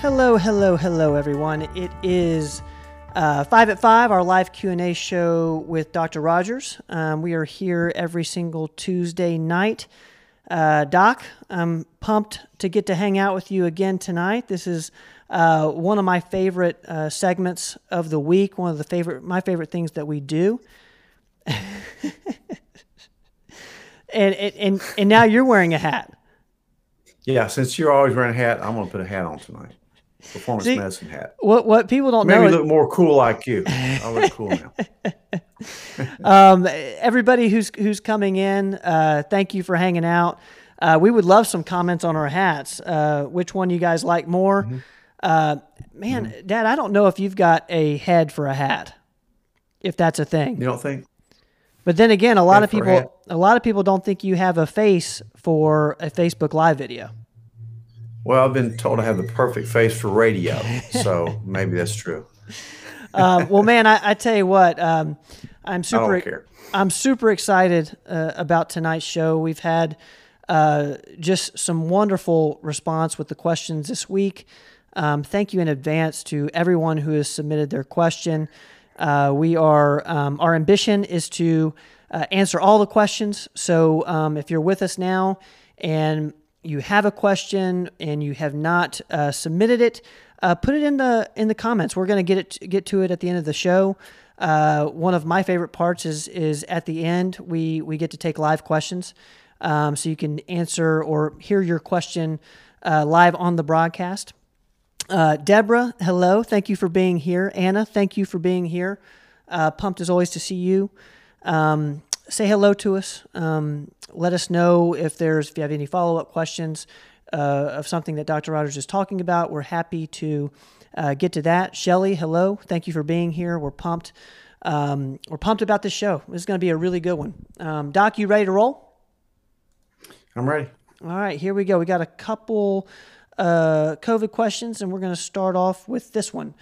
Hello, hello, hello, everyone. It is uh, five at five, our live Q and A show with Dr. Rogers. Um, we are here every single Tuesday night. Uh, Doc, I'm pumped to get to hang out with you again tonight. This is uh, one of my favorite uh, segments of the week. One of the favorite, my favorite things that we do. and, and and and now you're wearing a hat. Yeah, since you're always wearing a hat, I'm going to put a hat on tonight. Performance See, medicine hat. What what people don't Maybe know? Maybe look more cool like you. I look cool now. um, everybody who's who's coming in, uh, thank you for hanging out. Uh, we would love some comments on our hats. Uh, which one you guys like more? Mm-hmm. Uh, man, mm-hmm. Dad, I don't know if you've got a head for a hat, if that's a thing. You don't think? But then again, a lot head of people, a, a lot of people don't think you have a face for a Facebook Live video. Well, I've been told I have the perfect face for radio, so maybe that's true. uh, well, man, I, I, tell you what, um, I'm super. I'm super excited uh, about tonight's show. We've had uh, just some wonderful response with the questions this week. Um, thank you in advance to everyone who has submitted their question. Uh, we are um, our ambition is to uh, answer all the questions. So um, if you're with us now and you have a question and you have not uh, submitted it, uh, put it in the in the comments. We're going to get it get to it at the end of the show. Uh, one of my favorite parts is is at the end. We we get to take live questions, um, so you can answer or hear your question uh, live on the broadcast. Uh, Deborah, hello. Thank you for being here. Anna, thank you for being here. Uh, pumped as always to see you. Um, say hello to us. Um, let us know if there's if you have any follow up questions uh, of something that Dr. Rogers is talking about. We're happy to uh, get to that. Shelly, hello. Thank you for being here. We're pumped. Um, we're pumped about this show. This is going to be a really good one. Um, Doc, you ready to roll? I'm ready. All right, here we go. We got a couple uh, COVID questions, and we're going to start off with this one.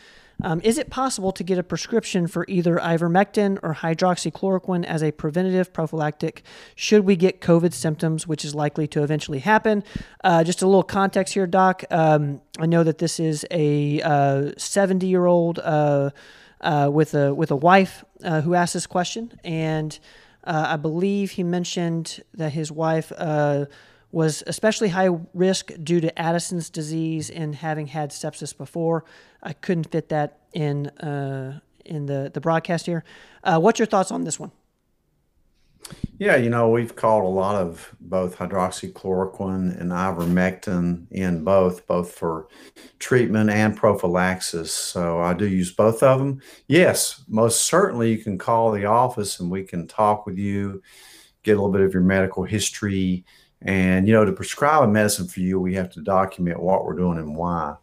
Um, is it possible to get a prescription for either ivermectin or hydroxychloroquine as a preventative prophylactic should we get COVID symptoms, which is likely to eventually happen? Uh, just a little context here, Doc. Um, I know that this is a 70 uh, year old uh, uh, with a with a wife uh, who asked this question, and I believe he mentioned that his wife was especially high risk due to Addison's disease and having had sepsis before. I couldn't fit that in uh, in the the broadcast here. Uh, what's your thoughts on this one? Yeah, you know, we've called a lot of both hydroxychloroquine and ivermectin in both, both for treatment and prophylaxis. So I do use both of them. Yes, most certainly you can call the office and we can talk with you, get a little bit of your medical history. And, you know, to prescribe a medicine for you, we have to document what we're doing and why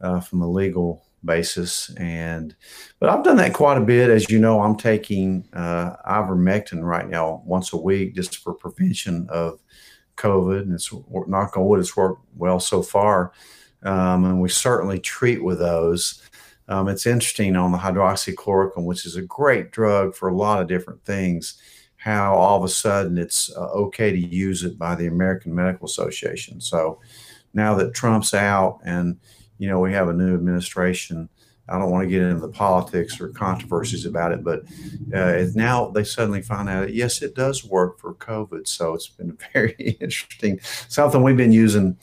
uh, from a legal basis. And but I've done that quite a bit. As you know, I'm taking uh, ivermectin right now once a week just for prevention of COVID. And it's knock on wood, it's worked well so far. Um, and we certainly treat with those. Um, it's interesting on the hydroxychloroquine, which is a great drug for a lot of different things, how all of a sudden it's uh, okay to use it by the American Medical Association. So now that Trump's out and you know, we have a new administration. I don't want to get into the politics or controversies about it, but uh, now they suddenly find out that yes, it does work for COVID. So it's been very interesting, something we've been using,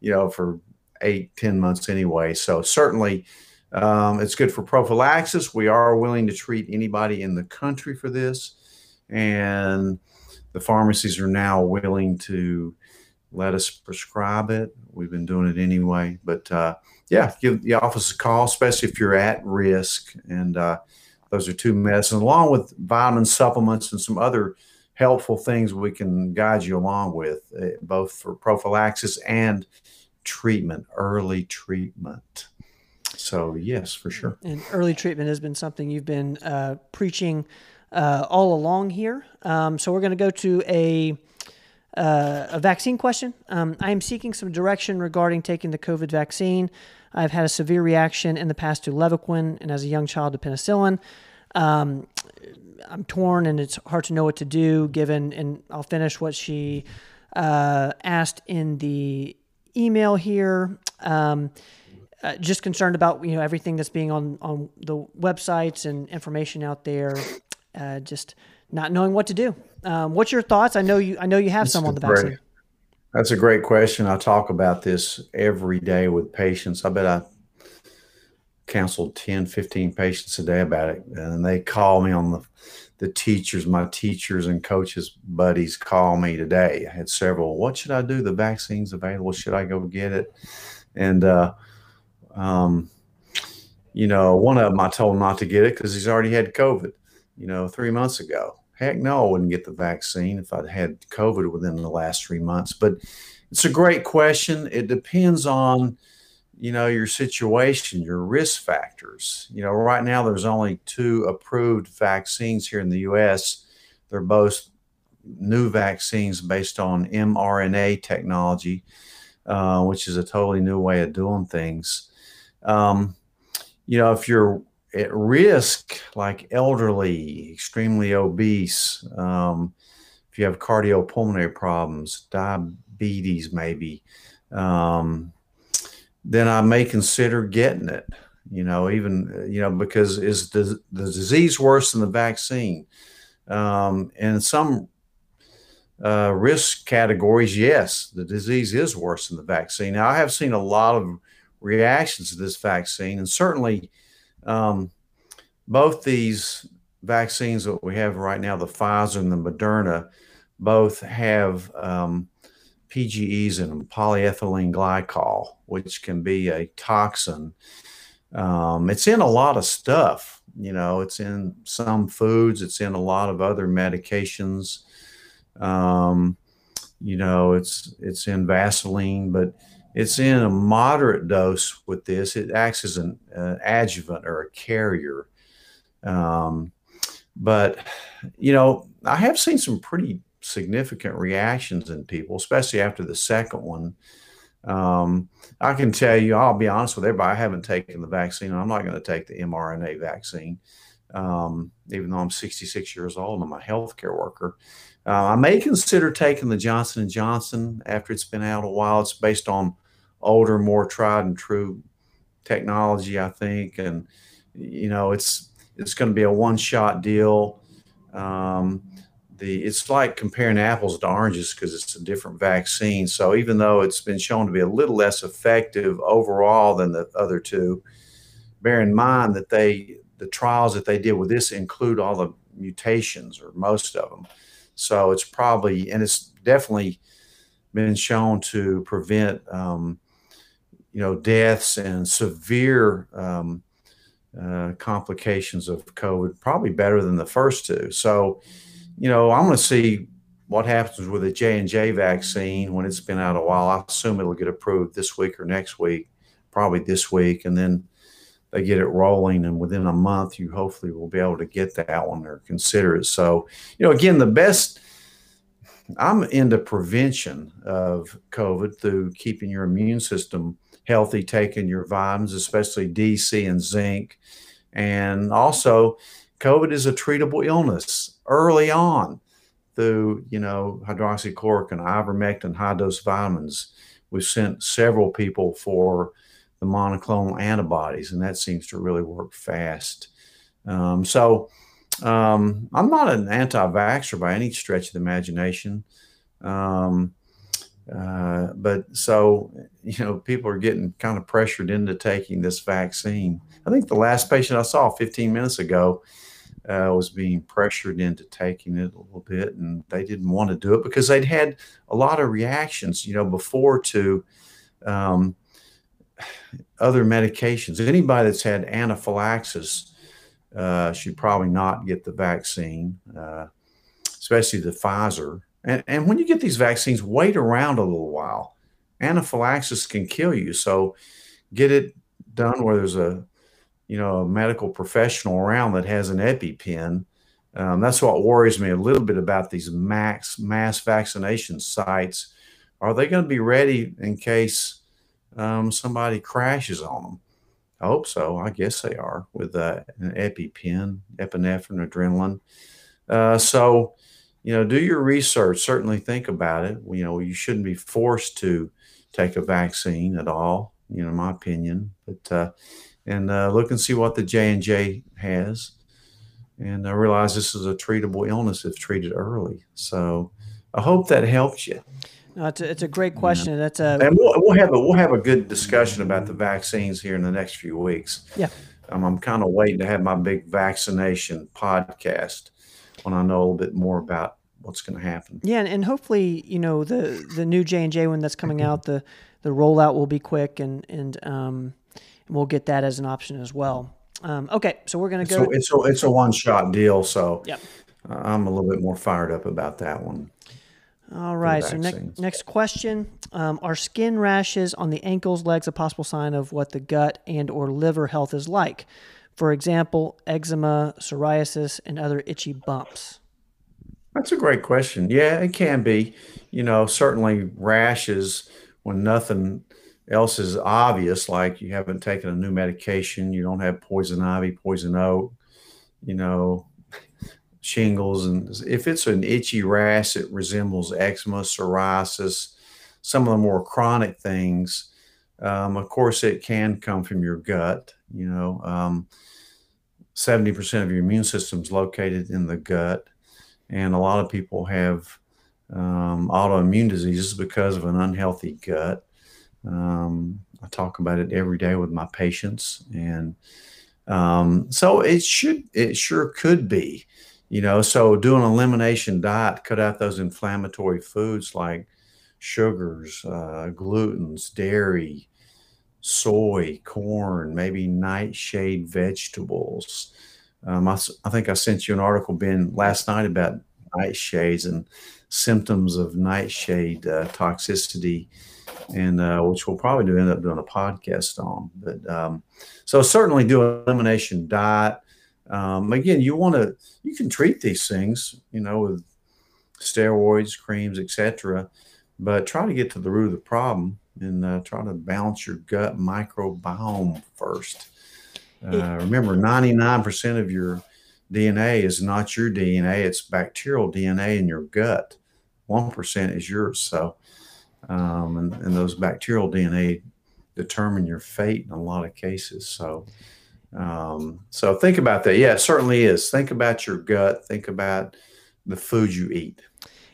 you know, for eight, ten months anyway. So certainly, um, it's good for prophylaxis. We are willing to treat anybody in the country for this, and the pharmacies are now willing to let us prescribe it. We've been doing it anyway, but. Uh, yeah, give the office a call, especially if you're at risk. And uh, those are two medicines, along with vitamin supplements and some other helpful things we can guide you along with, uh, both for prophylaxis and treatment, early treatment. So, yes, for sure. And early treatment has been something you've been uh, preaching uh, all along here. Um, so, we're going to go to a uh, a vaccine question. Um, I am seeking some direction regarding taking the COVID vaccine. I've had a severe reaction in the past to Levaquin and as a young child to penicillin. Um, I'm torn and it's hard to know what to do given, and I'll finish what she uh, asked in the email here. Um, uh, just concerned about you know everything that's being on on the websites and information out there. Uh, just not knowing what to do. Um, what's your thoughts? I know you. I know you have that's some on the great, vaccine. That's a great question. I talk about this every day with patients. I bet I counseled 10, 15 patients a day about it, and they call me on the the teachers, my teachers and coaches buddies call me today. I had several. What should I do? The vaccine's available. Should I go get it? And uh, um, you know, one of them I told him not to get it because he's already had COVID, you know, three months ago. Heck no, I wouldn't get the vaccine if I'd had COVID within the last three months. But it's a great question. It depends on, you know, your situation, your risk factors. You know, right now there's only two approved vaccines here in the US. They're both new vaccines based on mRNA technology, uh, which is a totally new way of doing things. Um, you know, if you're at risk, like elderly, extremely obese, um, if you have cardiopulmonary problems, diabetes, maybe, um, then I may consider getting it. You know, even you know because is the the disease worse than the vaccine? Um, and some uh, risk categories, yes, the disease is worse than the vaccine. Now, I have seen a lot of reactions to this vaccine. And certainly, um, both these vaccines that we have right now, the Pfizer and the Moderna, both have um, PGEs in them, polyethylene glycol, which can be a toxin. Um, it's in a lot of stuff. You know, it's in some foods, it's in a lot of other medications. Um, you know, it's it's in Vaseline, but it's in a moderate dose with this. It acts as an uh, adjuvant or a carrier. Um, but, you know, I have seen some pretty significant reactions in people, especially after the second one. Um, I can tell you, I'll be honest with everybody, I haven't taken the vaccine. I'm not going to take the mRNA vaccine, um, even though I'm 66 years old and I'm a healthcare worker. Uh, I may consider taking the Johnson & Johnson after it's been out a while. It's based on older, more tried and true technology, I think. And, you know, it's, it's going to be a one shot deal. Um, the, it's like comparing apples to oranges because it's a different vaccine. So even though it's been shown to be a little less effective overall than the other two, bear in mind that they the trials that they did with this include all the mutations or most of them. So it's probably and it's definitely been shown to prevent um, you know, deaths and severe um, uh, complications of COVID, probably better than the first two. So, you know, I'm going to see what happens with the J and J vaccine when it's been out a while. I assume it'll get approved this week or next week, probably this week, and then they get it rolling, and within a month, you hopefully will be able to get that one or consider it. So, you know, again, the best. I'm into prevention of COVID through keeping your immune system healthy taking your vitamins, especially D, C, and zinc. And also, COVID is a treatable illness early on through, you know, hydroxychloroquine, ivermectin, high dose vitamins. We've sent several people for the monoclonal antibodies, and that seems to really work fast. Um, so, um, I'm not an anti vaxxer by any stretch of the imagination. Um, uh, but so, you know, people are getting kind of pressured into taking this vaccine. I think the last patient I saw 15 minutes ago uh, was being pressured into taking it a little bit, and they didn't want to do it because they'd had a lot of reactions, you know, before to um, other medications. Anybody that's had anaphylaxis uh, should probably not get the vaccine, uh, especially the Pfizer. And, and when you get these vaccines, wait around a little while. Anaphylaxis can kill you. So get it done where there's a, you know, a medical professional around that has an EpiPen. Um, that's what worries me a little bit about these max mass vaccination sites. Are they going to be ready in case um, somebody crashes on them? I hope so. I guess they are with uh, an EpiPen, epinephrine, adrenaline. Uh, so you know, do your research. Certainly think about it. You know, you shouldn't be forced to take a vaccine at all. you know, my opinion. But uh, and uh, look and see what the J and J has, and I realize this is a treatable illness if treated early. So I hope that helps you. No, it's, a, it's a great question. Yeah. That's a and we'll, we'll have a we'll have a good discussion about the vaccines here in the next few weeks. Yeah, um, I'm kind of waiting to have my big vaccination podcast when I know a little bit more about what's going to happen. Yeah, and, and hopefully, you know, the the new J and J one that's coming out, the the rollout will be quick, and and um, we'll get that as an option as well. Um, okay, so we're going to go. So it's a, it's a one shot deal, so yeah, I'm a little bit more fired up about that one. All right. So next next question: um, Are skin rashes on the ankles, legs a possible sign of what the gut and or liver health is like? For example, eczema, psoriasis, and other itchy bumps. That's a great question. Yeah, it can be. You know, certainly rashes when nothing else is obvious, like you haven't taken a new medication, you don't have poison ivy, poison oak, you know, shingles. And if it's an itchy rash, it resembles eczema, psoriasis, some of the more chronic things. Um, of course, it can come from your gut. You know, um, 70% of your immune system is located in the gut. And a lot of people have um, autoimmune diseases because of an unhealthy gut. Um, I talk about it every day with my patients, and um, so it should, it sure could be, you know. So do an elimination diet, cut out those inflammatory foods like sugars, uh, glutens, dairy, soy, corn, maybe nightshade vegetables. Um, I, I, think I sent you an article, Ben, last night about nightshades and symptoms of nightshade uh, toxicity, and uh, which we'll probably do end up doing a podcast on. But um, so certainly do an elimination diet. Um, again, you want to you can treat these things, you know, with steroids, creams, etc. But try to get to the root of the problem and uh, try to balance your gut microbiome first. Uh, remember, 99% of your DNA is not your DNA, it's bacterial DNA in your gut. 1% is yours. So, um, and, and those bacterial DNA determine your fate in a lot of cases. So, um, so think about that. Yeah, it certainly is. Think about your gut. Think about the food you eat.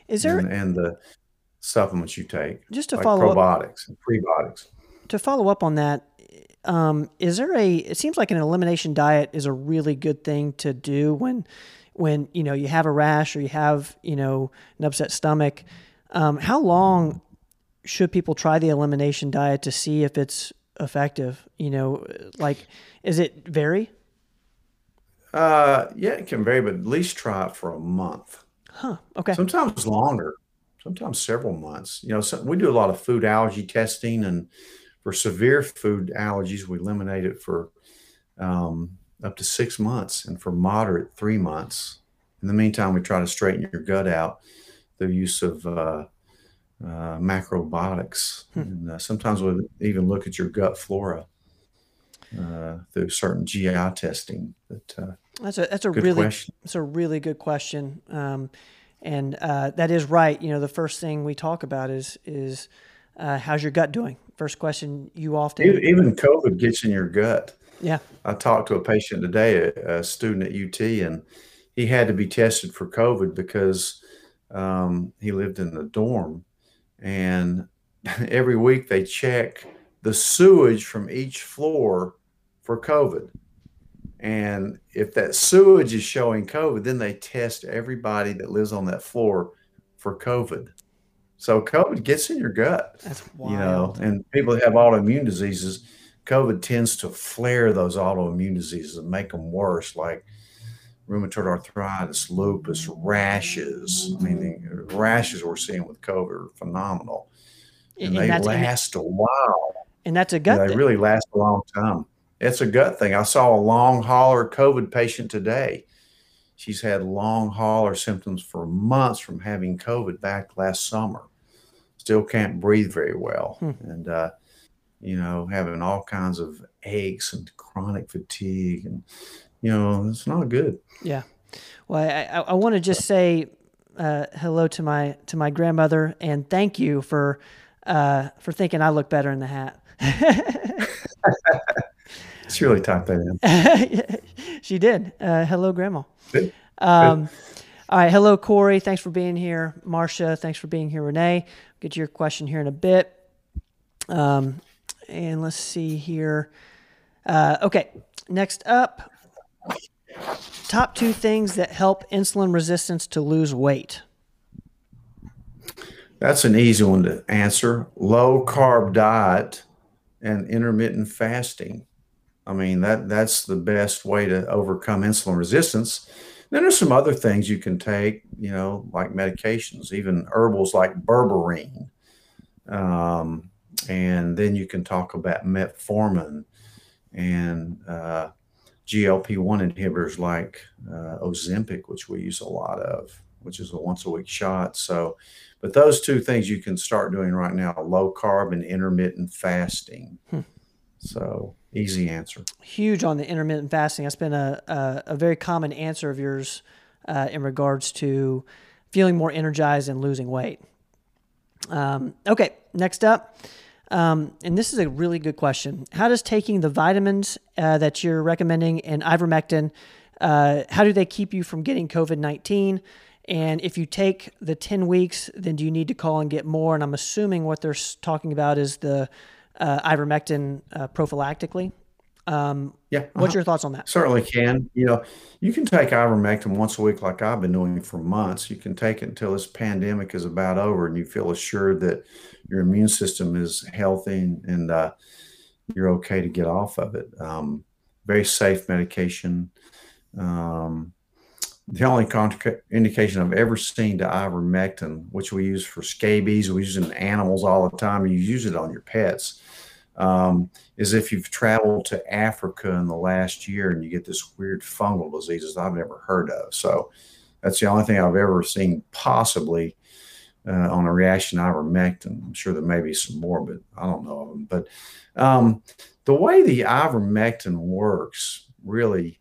Is there and, and the supplements you take? Just to like follow probiotics up, and prebiotics. To follow up on that, um, is there a? It seems like an elimination diet is a really good thing to do when, when you know you have a rash or you have you know an upset stomach. Um, how long should people try the elimination diet to see if it's effective? You know, like is it vary? Uh, yeah, it can vary, but at least try it for a month. Huh. Okay. Sometimes longer. Sometimes several months. You know, so we do a lot of food allergy testing and for severe food allergies, we eliminate it for um, up to six months, and for moderate, three months. In the meantime, we try to straighten your gut out through use of uh, uh, macrobiotics. Hmm. And uh, sometimes we we'll even look at your gut flora uh, through certain GI testing. But uh, that's a that's a really question. that's a really good question. Um, and uh, that is right. You know, the first thing we talk about is is how's your gut doing first question you often even COVID gets in your gut. Yeah, I talked to a patient today, a, a student at UT, and he had to be tested for COVID because um, he lived in the dorm, and every week they check the sewage from each floor for COVID. And if that sewage is showing COVID, then they test everybody that lives on that floor for COVID. So COVID gets in your gut. That's wild. You know, and people that have autoimmune diseases, COVID tends to flare those autoimmune diseases and make them worse, like rheumatoid arthritis, lupus, rashes. I mean, the rashes we're seeing with COVID are phenomenal. And, and they last a while. And that's a gut. they really last a long time. It's a gut thing. I saw a long hauler COVID patient today She's had long hauler symptoms for months from having COVID back last summer. Still can't breathe very well. Hmm. And, uh, you know, having all kinds of aches and chronic fatigue. And, you know, it's not good. Yeah. Well, I, I, I want to just say uh, hello to my to my grandmother and thank you for uh, for thinking I look better in the hat. It's really typed that in. she did. Uh, hello, Grandma. Good. Um, all right. Hello, Corey. Thanks for being here. Marcia, thanks for being here. Renee, get to your question here in a bit. Um, and let's see here. Uh, okay. Next up, top two things that help insulin resistance to lose weight. That's an easy one to answer. Low carb diet and intermittent fasting. I mean, that that's the best way to overcome insulin resistance. Then there's some other things you can take, you know, like medications, even herbals like berberine. Um, and then you can talk about metformin and uh, GLP-1 inhibitors like uh, Ozempic, which we use a lot of, which is a once a week shot. So, but those two things you can start doing right now: low carb and intermittent fasting. Hmm. So easy answer. Huge on the intermittent fasting. That's been a, a, a very common answer of yours uh, in regards to feeling more energized and losing weight. Um, okay, next up. Um, and this is a really good question. How does taking the vitamins uh, that you're recommending and ivermectin, uh, how do they keep you from getting COVID 19? And if you take the 10 weeks, then do you need to call and get more? And I'm assuming what they're talking about is the uh, ivermectin uh, prophylactically. Um, yeah. Uh-huh. What's your thoughts on that? Certainly can. You know, you can take ivermectin once a week, like I've been doing for months. You can take it until this pandemic is about over, and you feel assured that your immune system is healthy and, uh, you're okay to get off of it. Um, very safe medication. Um, the only indication I've ever seen to ivermectin, which we use for scabies, we use it in animals all the time. You use it on your pets um, is if you've traveled to Africa in the last year and you get this weird fungal diseases I've never heard of. So that's the only thing I've ever seen possibly uh, on a reaction ivermectin. I'm sure there may be some more, but I don't know of them. But um, the way the ivermectin works really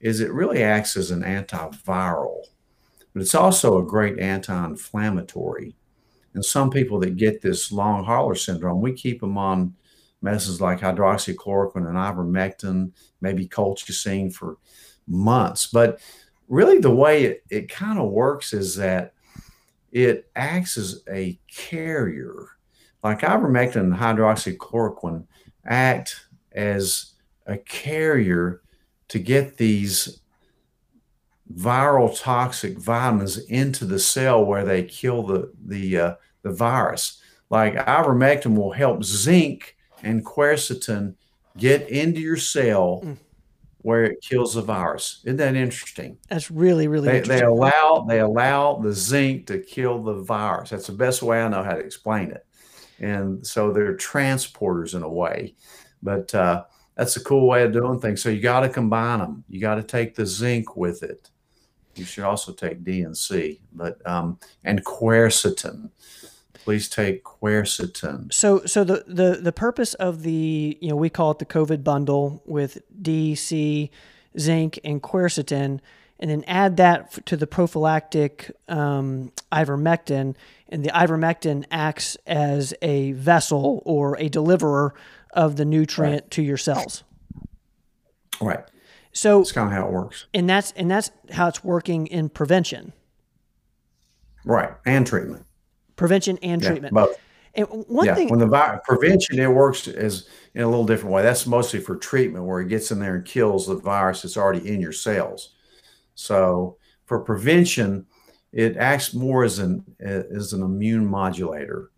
is it really acts as an antiviral, but it's also a great anti-inflammatory. And some people that get this long hauler syndrome, we keep them on medicines like hydroxychloroquine and ivermectin, maybe colchicine for months. But really, the way it, it kind of works is that it acts as a carrier. Like ivermectin and hydroxychloroquine act as a carrier to get these viral toxic vitamins into the cell where they kill the the uh, the virus. Like ivermectin will help zinc and quercetin get into your cell mm. Where it kills the virus. Isn't that interesting? That's really, really they, interesting. They allow they allow the zinc to kill the virus. That's the best way I know how to explain it. And so they're transporters in a way. But uh, that's a cool way of doing things. So you got to combine them. You got to take the zinc with it. You should also take DNC, but um, and quercetin please take quercetin. So, so the, the, the purpose of the, you know, we call it the COVID bundle with D, C, zinc, and quercetin, and then add that to the prophylactic um, ivermectin, and the ivermectin acts as a vessel or a deliverer of the nutrient right. to your cells. Right. So that's kind of how it works. And that's and that's how it's working in prevention. Right. And treatment prevention and yeah, treatment. Both. And one yeah, thing when the vi- prevention it works as in a little different way. That's mostly for treatment where it gets in there and kills the virus that's already in your cells. So for prevention, it acts more as an as an immune modulator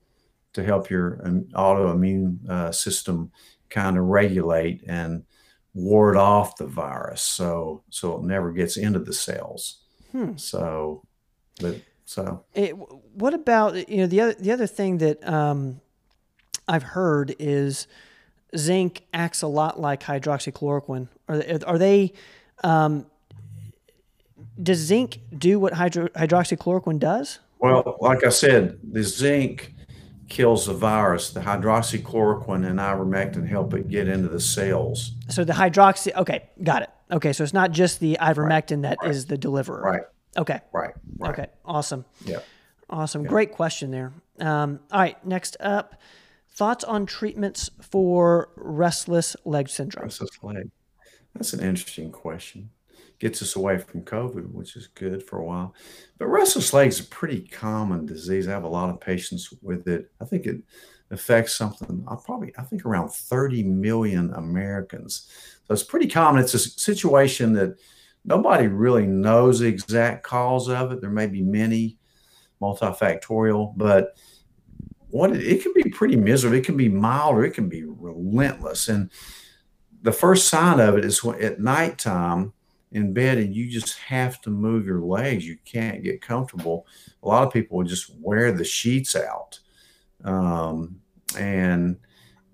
to help your autoimmune uh, system kind of regulate and ward off the virus, so so it never gets into the cells. Hmm. So, but so, it, what about you know the other the other thing that um, I've heard is zinc acts a lot like hydroxychloroquine. Are are they? Um, does zinc do what hydro, hydroxychloroquine does? Well, like I said, the zinc kills the virus. The hydroxychloroquine and ivermectin help it get into the cells. So the hydroxy, okay, got it. Okay, so it's not just the ivermectin right. that right. is the deliverer. Right. Okay. Right. right. Okay. Awesome. Yeah. Awesome. Yeah. Great question there. Um, all right. Next up, thoughts on treatments for restless leg syndrome. Restless leg. That's an interesting question. Gets us away from COVID, which is good for a while. But restless legs is a pretty common disease. I have a lot of patients with it. I think it affects something. I probably I think around 30 million Americans. So it's pretty common. It's a situation that nobody really knows the exact cause of it. There may be many multifactorial, but what it, it can be pretty miserable. It can be mild or it can be relentless. And the first sign of it is when, at nighttime in bed and you just have to move your legs. You can't get comfortable. A lot of people will just wear the sheets out. Um, and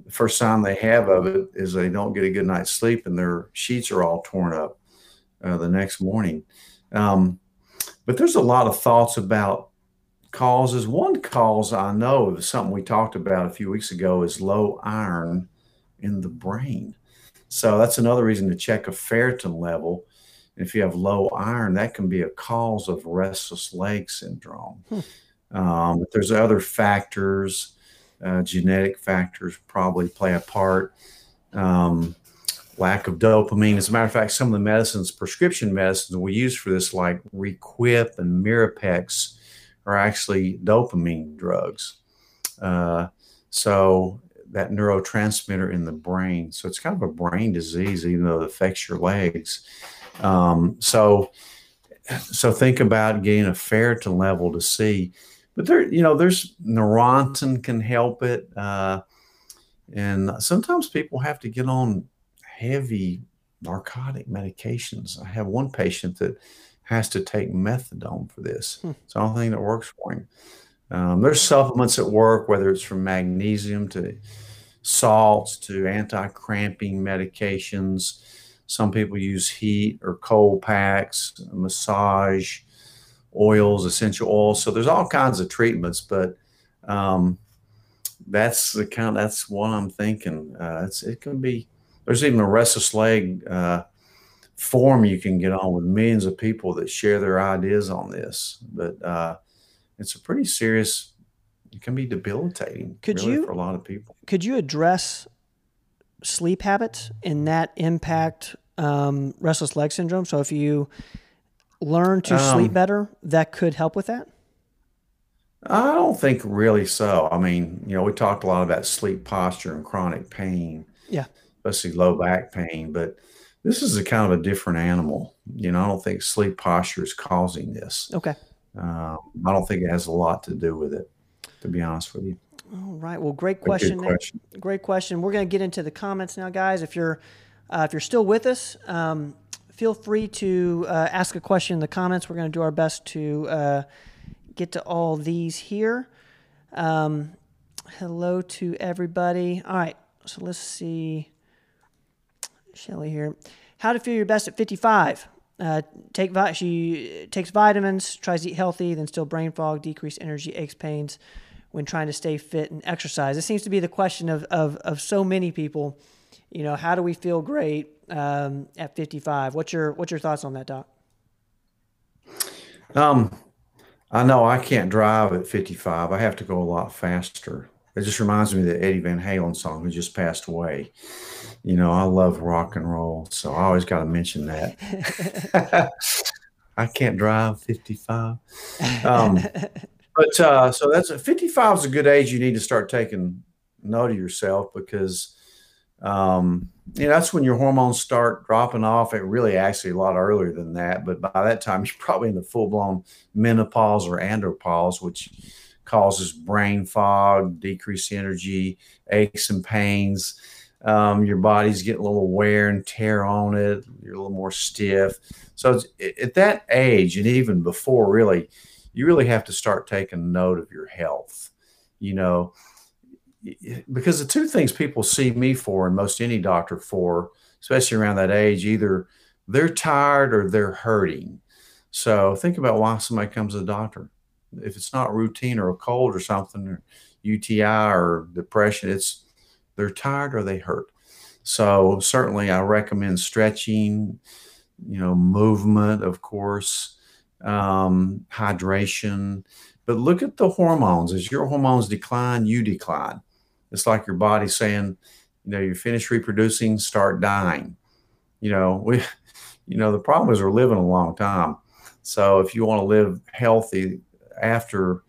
the first sign they have of it is they don't get a good night's sleep and their sheets are all torn up uh, the next morning. Um, but there's a lot of thoughts about causes. One cause I know of something we talked about a few weeks ago is low iron in the brain. So that's another reason to check a ferritin level. If you have low iron, that can be a cause of restless leg syndrome. Hmm. Um, but there's other factors, uh, genetic factors probably play a part. Um, lack of dopamine. As a matter of fact, some of the medicines, prescription medicines we use for this, like Requip and Mirapex, are actually dopamine drugs. Uh, so that neurotransmitter in the brain. So it's kind of a brain disease, even though it affects your legs. Um, so, so think about getting a ferritin level to see. But there, you know, there's Neurontin can help it, uh, and sometimes people have to get on heavy narcotic medications. I have one patient that has to take methadone for this. Hmm. It's the only thing that works for him. Um, there's supplements that work, whether it's from magnesium to salts to anti-cramping medications. Some people use heat or cold packs, massage, oils, essential oils. So there's all kinds of treatments, but um, that's the kind. That's what I'm thinking. Uh, it can be. There's even a restless leg uh, forum you can get on with millions of people that share their ideas on this. But uh, it's a pretty serious. It can be debilitating. Could really, you for a lot of people? Could you address sleep habits and that impact um, restless leg syndrome? So if you learn to um, sleep better, that could help with that. I don't think really so. I mean, you know, we talked a lot about sleep posture and chronic pain. Yeah. Especially low back pain, but this is a kind of a different animal. You know, I don't think sleep posture is causing this. Okay. Uh, I don't think it has a lot to do with it, to be honest with you. All right. Well, great question. question. Great question. We're going to get into the comments now, guys. If you're uh, if you're still with us, um, feel free to uh, ask a question in the comments. We're going to do our best to uh, get to all these here. Um, hello to everybody. All right. So let's see. Shelly here. How to feel your best at 55. Uh, take she takes vitamins, tries to eat healthy, then still brain fog, decreased energy, aches, pains when trying to stay fit and exercise. This seems to be the question of, of, of so many people. You know, how do we feel great um, at 55? What's your what's your thoughts on that, Doc? Um, I know I can't drive at 55. I have to go a lot faster. It just reminds me of the Eddie Van Halen song who just passed away. You know, I love rock and roll, so I always got to mention that. I can't drive 55. Um, but uh, so that's a 55 is a good age you need to start taking note of yourself because um, you know that's when your hormones start dropping off. It really actually a lot earlier than that, but by that time you're probably in the full blown menopause or andropause, which causes brain fog, decreased energy, aches and pains. Um, your body's getting a little wear and tear on it. You're a little more stiff. So at that age, and even before, really, you really have to start taking note of your health. You know, because the two things people see me for, and most any doctor for, especially around that age, either they're tired or they're hurting. So think about why somebody comes to the doctor if it's not routine or a cold or something or UTI or depression, it's they're tired or they hurt. So certainly I recommend stretching, you know, movement, of course, um, hydration. But look at the hormones. As your hormones decline, you decline. It's like your body saying, you know, you finish reproducing, start dying. You know, we, you know, the problem is we're living a long time. So if you want to live healthy after,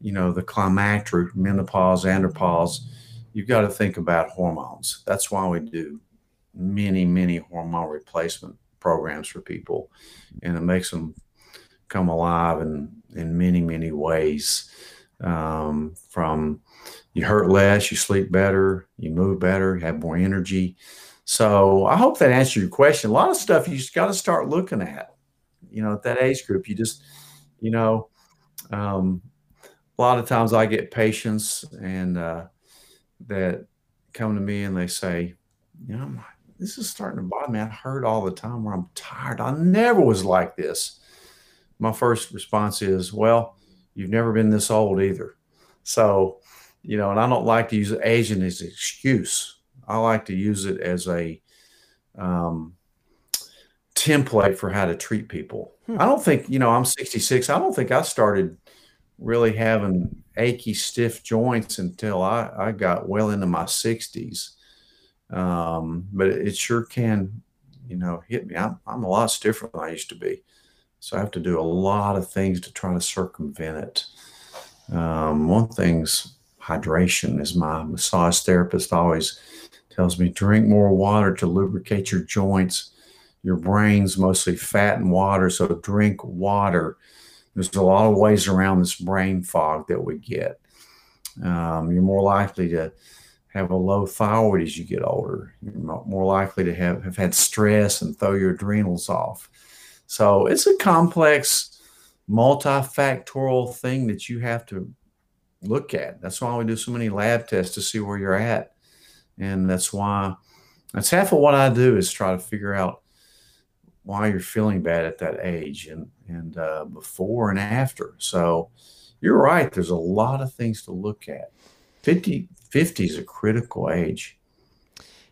you know, the climacteric, menopause, andropause, you've got to think about hormones. That's why we do many, many hormone replacement programs for people, and it makes them come alive in in many, many ways. Um, from you hurt less, you sleep better, you move better, have more energy. So I hope that answered your question. A lot of stuff you just got to start looking at. You know, at that age group, you just, you know, um, a lot of times I get patients and uh, that come to me and they say, you know, this is starting to bother me. I heard all the time where I'm tired. I never was like this. My first response is, well, you've never been this old either. So, you know, and I don't like to use Asian as an excuse. I like to use it as a um, template for how to treat people. Hmm. I don't think, you know, I'm 66. I don't think I started really having achy, stiff joints until I, I got well into my 60s. Um, but it, sure can, you know, hit me. I'm, I'm a lot stiffer than I used to be. So I have to do a lot of things to try to circumvent it. Um, one thing's hydration, as my massage therapist always tells me drink more water to lubricate your joints. Your brain's mostly fat and water, so drink water. There's a lot of ways around this brain fog that we get. Um, you're more likely to have a low thyroid as you get older. You're more likely to have, have had stress and throw your adrenals off. So it's a complex, multifactorial thing that you have to look at. That's why we do so many lab tests to see where you're at. And that's why that's half of what I do is try to figure out why you're feeling bad at that age and, and uh, before and after. So you're right. There's a lot of things to look at. 50, 50 is a critical age.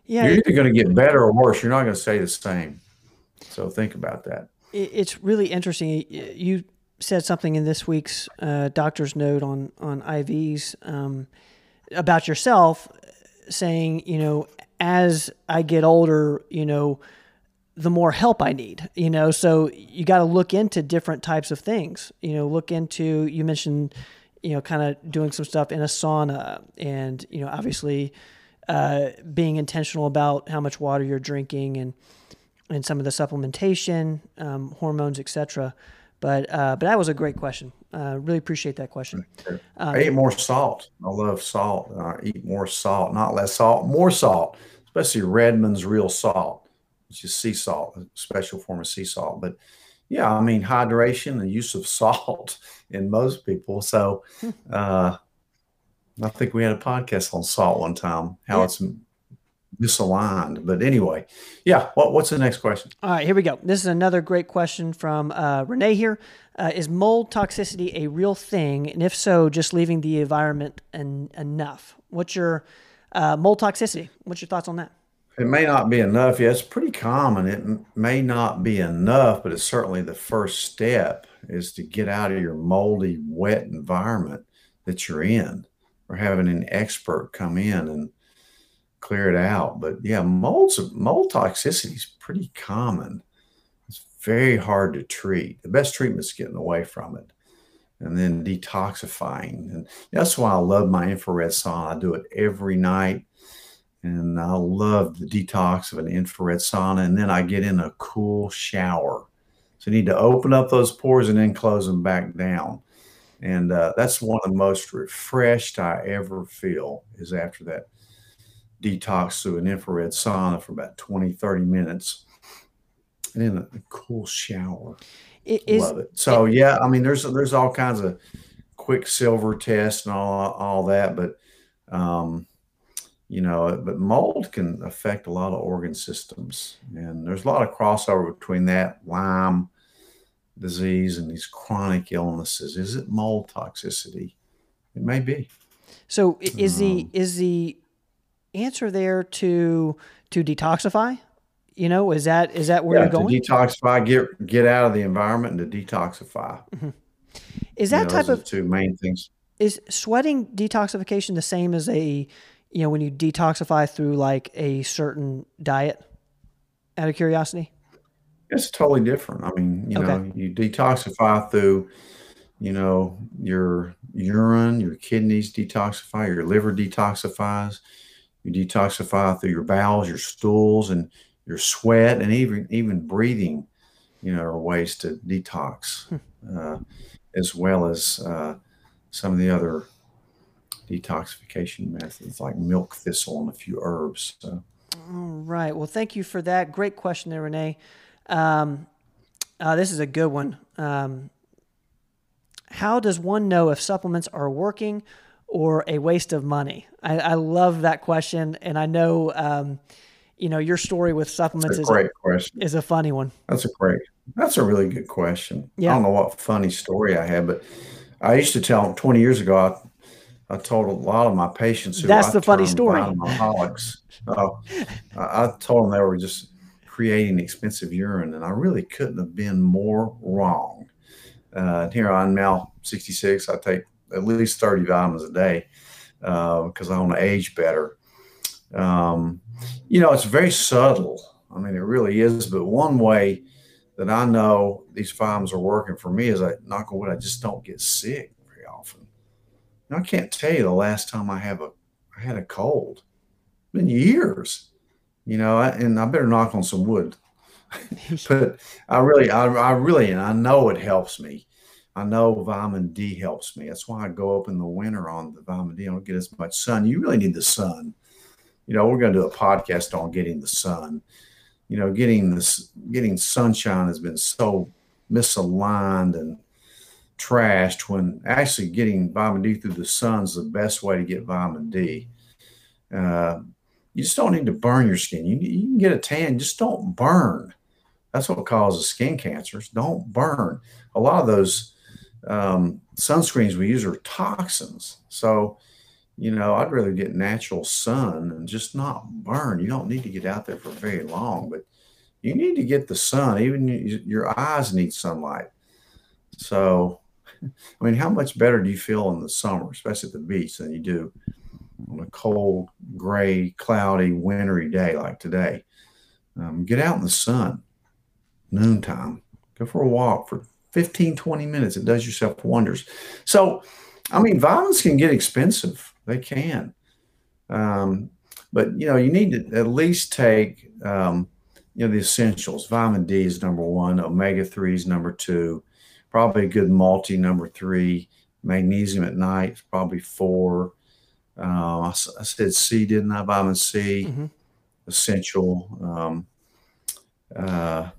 Yeah. You're either going to get better or worse. You're not going to stay the same. So think about that. It's really interesting. You said something in this week's uh, doctor's note on on IVs um, about yourself, saying, you know, as I get older, you know, the more help I need, you know. So you got to look into different types of things. You know, look into. You mentioned, you know, kind of doing some stuff in a sauna, and you know, obviously, uh, being intentional about how much water you're drinking and and some of the supplementation, um, hormones, etc. But uh, but that was a great question. Uh, really appreciate that question. Um, I eat more salt. I love salt. I eat more salt, not less salt, more salt, especially Redmond's real salt, which is sea salt, a special form of sea salt. But yeah, I mean hydration, and use of salt in most people. So uh, I think we had a podcast on salt one time, how yeah. it's misaligned. But anyway, yeah. What, what's the next question? All right, here we go. This is another great question from uh, Renee here. Uh, is mold toxicity a real thing? And if so, just leaving the environment en- enough? What's your uh, mold toxicity? What's your thoughts on that? It may not be enough. Yeah, it's pretty common. It may not be enough, but it's certainly the first step is to get out of your moldy, wet environment that you're in or having an expert come in and clear it out. But yeah, mold's mold toxicity is pretty common. It's very hard to treat. The best treatment is getting away from it and then detoxifying. And that's why I love my infrared sauna. I do it every night. And I love the detox of an infrared sauna. And then I get in a cool shower. So you need to open up those pores and then close them back down. And uh, that's one of the most refreshed I ever feel is after that detox through an infrared sauna for about 20, 30 minutes and then a, a cool shower. It is, Love it. So it, yeah, I mean, there's there's all kinds of quicksilver tests and all all that, but um, you know, but mold can affect a lot of organ systems, and there's a lot of crossover between that Lyme disease and these chronic illnesses. Is it mold toxicity? It may be. So is um, the is the answer there to to detoxify? You know, is that is that where yeah, you're going? To detoxify, get get out of the environment and to detoxify. Mm-hmm. Is that you know, type of two main things? Is sweating detoxification the same as a you know when you detoxify through like a certain diet? Out of curiosity. It's totally different. I mean, you okay. know, you detoxify through, you know, your urine, your kidneys detoxify, your liver detoxifies. You detoxify through your bowels, your stools, and your sweat, and even even breathing. You know, are ways to detox, hmm. uh, as well as uh, some of the other detoxification methods like milk thistle and a few herbs. So. All right. Well, thank you for that. Great question there, Renee. Um, uh, this is a good one. Um, how does one know if supplements are working or a waste of money? I, I love that question, and I know um, you know your story with supplements is great a, question. Is a funny one. That's a great. That's a really good question. Yeah. I don't know what funny story I had, but I used to tell 20 years ago. I, I told a lot of my patients who that's I the funny story. Alcoholics. uh, I, told them they were just creating expensive urine, and I really couldn't have been more wrong. Uh, here I'm now 66. I take at least 30 vitamins a day because uh, I want to age better. Um, you know, it's very subtle. I mean, it really is. But one way that I know these vitamins are working for me is I knock on wood, I just don't get sick. Now, I can't tell you the last time I have a I had a cold. It's been years you know, and I better knock on some wood. but I really, I, I really, and I know it helps me. I know vitamin D helps me. That's why I go up in the winter on the vitamin D. I don't get as much sun. You really need the sun. You know, we're going to do a podcast on getting the sun. You know, getting this, getting sunshine has been so misaligned and trashed when actually getting vitamin D through the sun is the best way to get vitamin D. Uh, you just don't need to burn your skin. You, you can get a tan, just don't burn. That's what causes skin cancers. Don't burn. A lot of those um, sunscreens we use are toxins. So, you know, I'd rather get natural sun and just not burn. You don't need to get out there for very long, but you need to get the sun. Even your eyes need sunlight. So, I mean, how much better do you feel in the summer, especially at the beach, than you do on a cold, gray, cloudy, wintry day like today. Um, get out in the sun, noontime. Go for a walk for 15, 20 minutes. It does yourself wonders. So, I mean, vitamins can get expensive. They can. Um, but, you know, you need to at least take, um, you know, the essentials. Vitamin D is number one. Omega 3 is number two. Probably a good multi, number three. Magnesium at night, probably four. Uh, I, I, said C, didn't I? Vitamin C, mm-hmm. essential. Um, uh,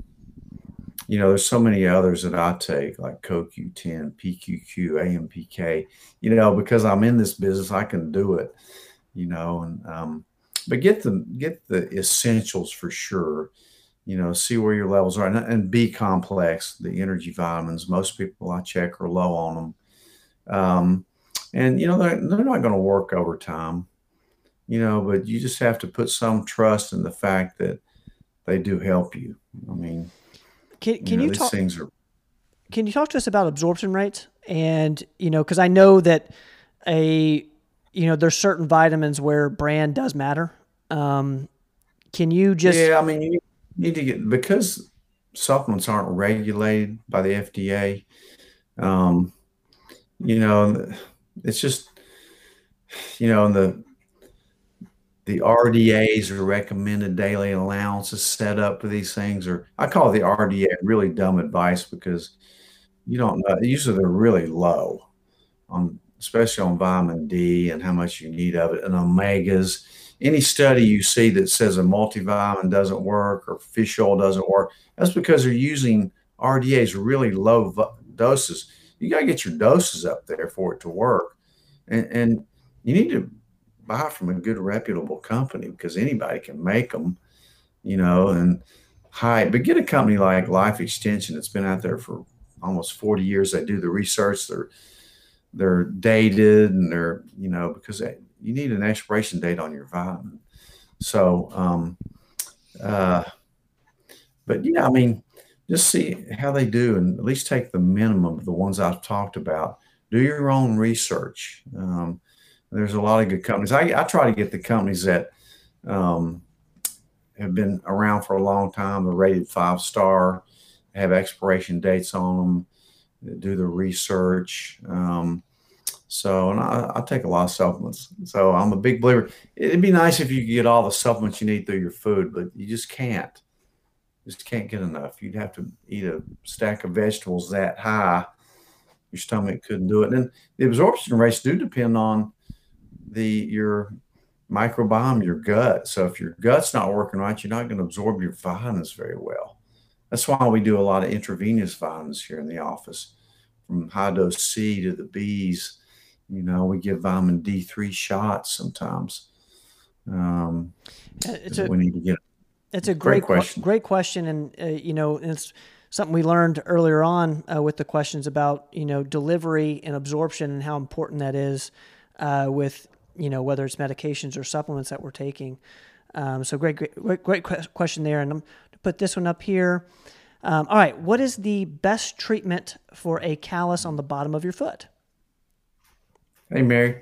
you know, there's so many others that I take, like CoQ10, PQQ, AMPK. You know, because I'm in this business, I can do it. You know, and um, but get the get the essentials for sure. You know, see where your levels are, and, and B complex, the energy vitamins. Most people I check are low on them. Um, and you know they're, they're not going to work over time, you know but you just have to put some trust in the fact that they do help you i mean can, can you, know, you talk things are can you talk to us about absorption rates and you know because i know that a you know there's certain vitamins where brand does matter um, can you just yeah i mean you need to get because supplements aren't regulated by the fda um, you know it's just you know the the RDAs or recommended daily allowances set up for these things, or I call the RDA really dumb advice because you don't know. Usually they're really low on, especially on vitamin D and how much you need of it, and omegas. Any study you see that says a multivitamin doesn't work or fish oil doesn't work, that's because they're using RDAs really low doses you got to get your doses up there for it to work. And, and you need to buy from a good reputable company because anybody can make them, you know, and high, but get a company like Life Extension that's been out there for almost 40 years. They do the research. They're, they're dated and they're, you know, because they, you need an expiration date on your vitamin. So, um, uh, but yeah, I mean, just see how they do and at least take the minimum of the ones I've talked about. Do your own research. Um, there's a lot of good companies. I, I try to get the companies that um, have been around for a long time, they're rated five star, have expiration dates on them, do the research. Um, so, and I, I, take a lot of supplements. So I'm a big believer. It'd be nice if you could get all the supplements you need through your food, but you just can't. Just can't get enough. You'd have to eat a stack of vegetables that high. Your stomach couldn't do it. And the absorption rates do depend on the your microbiome, your gut. So if your gut's not working right, you're not going to absorb your vitamins very well. That's why we do a lot of intravenous vitamins here in the office, from high dose C to the B's. You know, we give vitamin D3 shots sometimes. Um, it's a, we need to get. It's a great, great question. great question, and uh, you know, it's something we learned earlier on uh, with the questions about you know delivery and absorption and how important that is uh, with you know, whether it's medications or supplements that we're taking. Um, so great, great, great question there. And I'm to put this one up here. Um, all right, what is the best treatment for a callus on the bottom of your foot? Hey, Mary.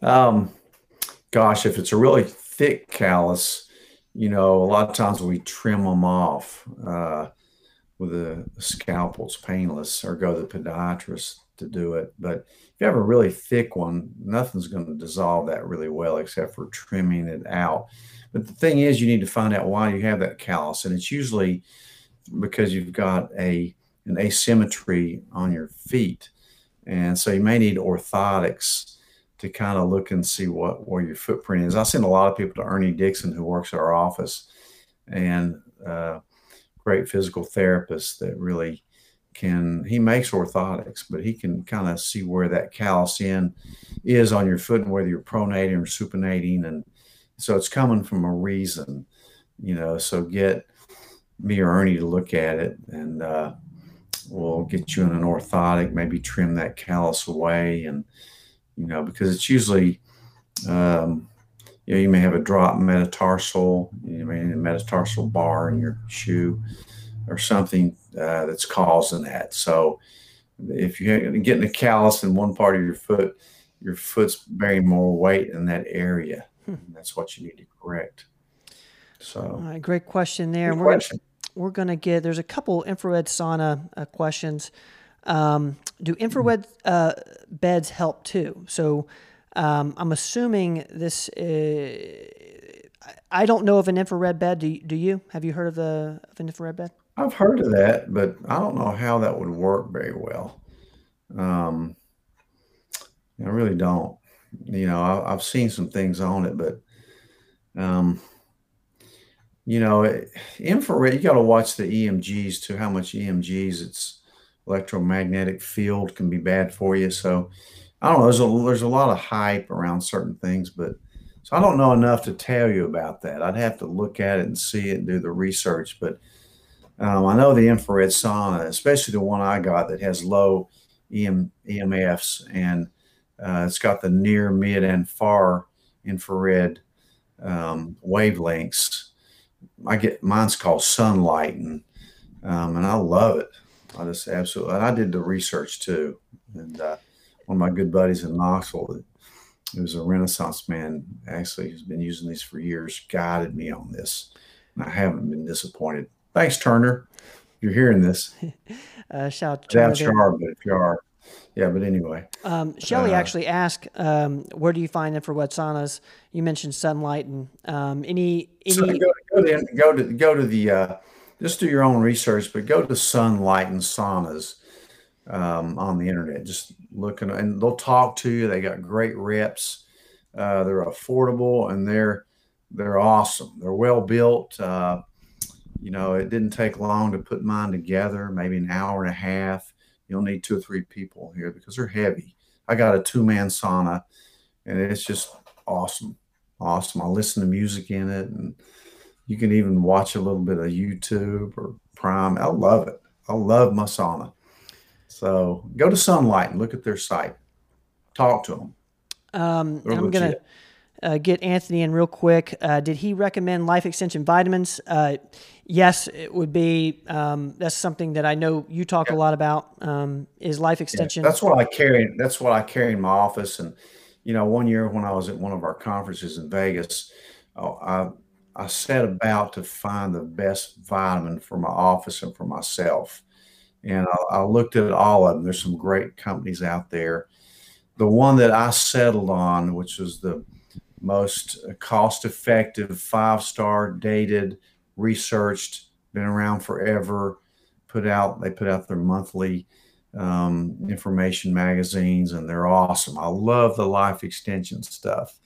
Um, gosh, if it's a really thick callus, you know, a lot of times we trim them off uh, with a scalpel. It's painless, or go to the podiatrist to do it. But if you have a really thick one, nothing's going to dissolve that really well except for trimming it out. But the thing is, you need to find out why you have that callus, and it's usually because you've got a an asymmetry on your feet, and so you may need orthotics to kind of look and see what where your footprint is. I send a lot of people to Ernie Dixon, who works at our office, and uh, great physical therapist that really can he makes orthotics, but he can kind of see where that callus in is on your foot and whether you're pronating or supinating, and so it's coming from a reason, you know. So get me or Ernie to look at it, and uh, we'll get you in an orthotic, maybe trim that callus away, and you know because it's usually. Um, you know, you may have a drop metatarsal, you may have a metatarsal bar in your shoe or something uh, that's causing that. So if you're getting a callus in one part of your foot, your foot's bearing more weight in that area. Hmm. That's what you need to correct. So, right, great question there. We're question. Gonna, we're going to get there's a couple infrared sauna uh, questions. Um, do infrared uh, beds help too? So um, I'm assuming this. Uh, I don't know of an infrared bed. Do you, do you? Have you heard of the of an infrared bed? I've heard of that, but I don't know how that would work very well. Um, I really don't. You know, I, have seen some things on it, but um, you know, infrared. You got to watch the EMGs too. How much EMGs? It's electromagnetic field can be bad for you. So I don't know. There's a there's a lot of hype around certain things, but so I don't know enough to tell you about that. I'd have to look at it and see it and do the research, but um, I know the infrared sauna, especially the one I got that has low EM, EMFs and uh, it's got the near, mid, and far infrared um, wavelengths. I get mine's called Sunlighten, um, and I love it. I just absolutely. And I did the research too, and uh, one of my good buddies in Knoxville, it was a Renaissance man, actually has been using these for years, guided me on this, and I haven't been disappointed. Thanks, Turner. You're hearing this. uh, shout out Sharp, but if you are, yeah. But anyway, um, Shelly uh, actually asked, um, "Where do you find infrared saunas?" You mentioned Sunlighten um, any any. So go, go, to, go to go to the uh, just do your own research, but go to Sunlighten saunas um, on the internet. Just looking, and they'll talk to you. They got great reps. Uh, they're affordable and they're they're awesome. They're well built. Uh, you know, it didn't take long to put mine together, maybe an hour and a half. You'll need two or three people here because they're heavy. I got a two man sauna and it's just awesome. Awesome. I listen to music in it and you can even watch a little bit of YouTube or Prime. I love it. I love my sauna. So go to Sunlight and look at their site. Talk to them. Um, I'm gonna uh, get Anthony in real quick. Uh, did he recommend life extension vitamins? Uh, yes, it would be. Um, that's something that I know you talk yeah. a lot about. Um, is life extension? Yeah, that's what I carry. That's what I carry in my office. And you know, one year when I was at one of our conferences in Vegas, oh, I I set about to find the best vitamin for my office and for myself. And I, I looked at all of them. There's some great companies out there. The one that I settled on, which was the most cost effective, five star dated, researched, been around forever, put out, they put out their monthly um, information magazines and they're awesome. I love the life extension stuff.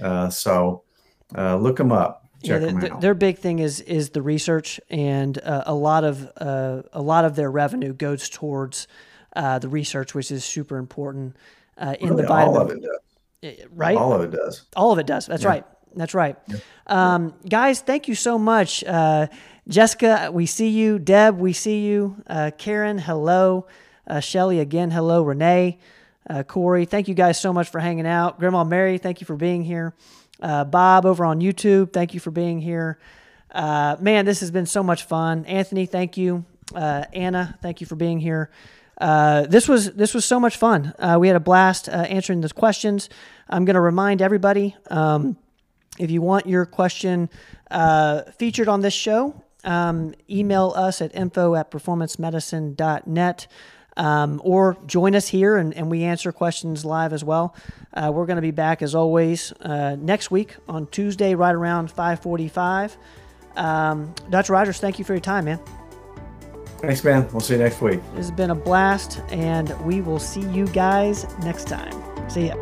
Uh, so uh, look them up. Check yeah, the, their big thing is is the research, and uh, a lot of uh, a lot of their revenue goes towards uh, the research, which is super important uh, in really, the vitamin. All of it does. Right? All of it does. All of it does. That's yeah. right. That's right. Yeah. Um, guys, thank you so much. Uh, Jessica, we see you. Deb, we see you. Uh, Karen, hello. Shelly, again, hello. Renee, Corey, thank you guys so much for hanging out. Grandma Mary, thank you for being here. Uh, Bob over on YouTube, thank you for being here. Uh, man, this has been so much fun. Anthony, thank you. Uh, Anna, thank you for being here. Uh, this was this was so much fun. Uh, we had a blast uh, answering those questions. I'm going to remind everybody um, if you want your question featured on this show, um, email us at info at performancemedicine.net um, or join us here and, and we answer questions live as well. Uh, we're going to be back as always uh, next week on Tuesday, right around 5:45. Um, Dr. Rogers, thank you for your time, man. Thanks, man. We'll see you next week. This has been a blast, and we will see you guys next time. See ya.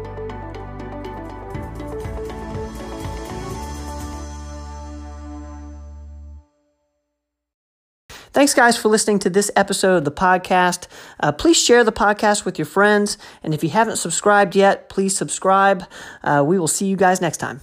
Thanks, guys, for listening to this episode of the podcast. Uh, please share the podcast with your friends. And if you haven't subscribed yet, please subscribe. Uh, we will see you guys next time.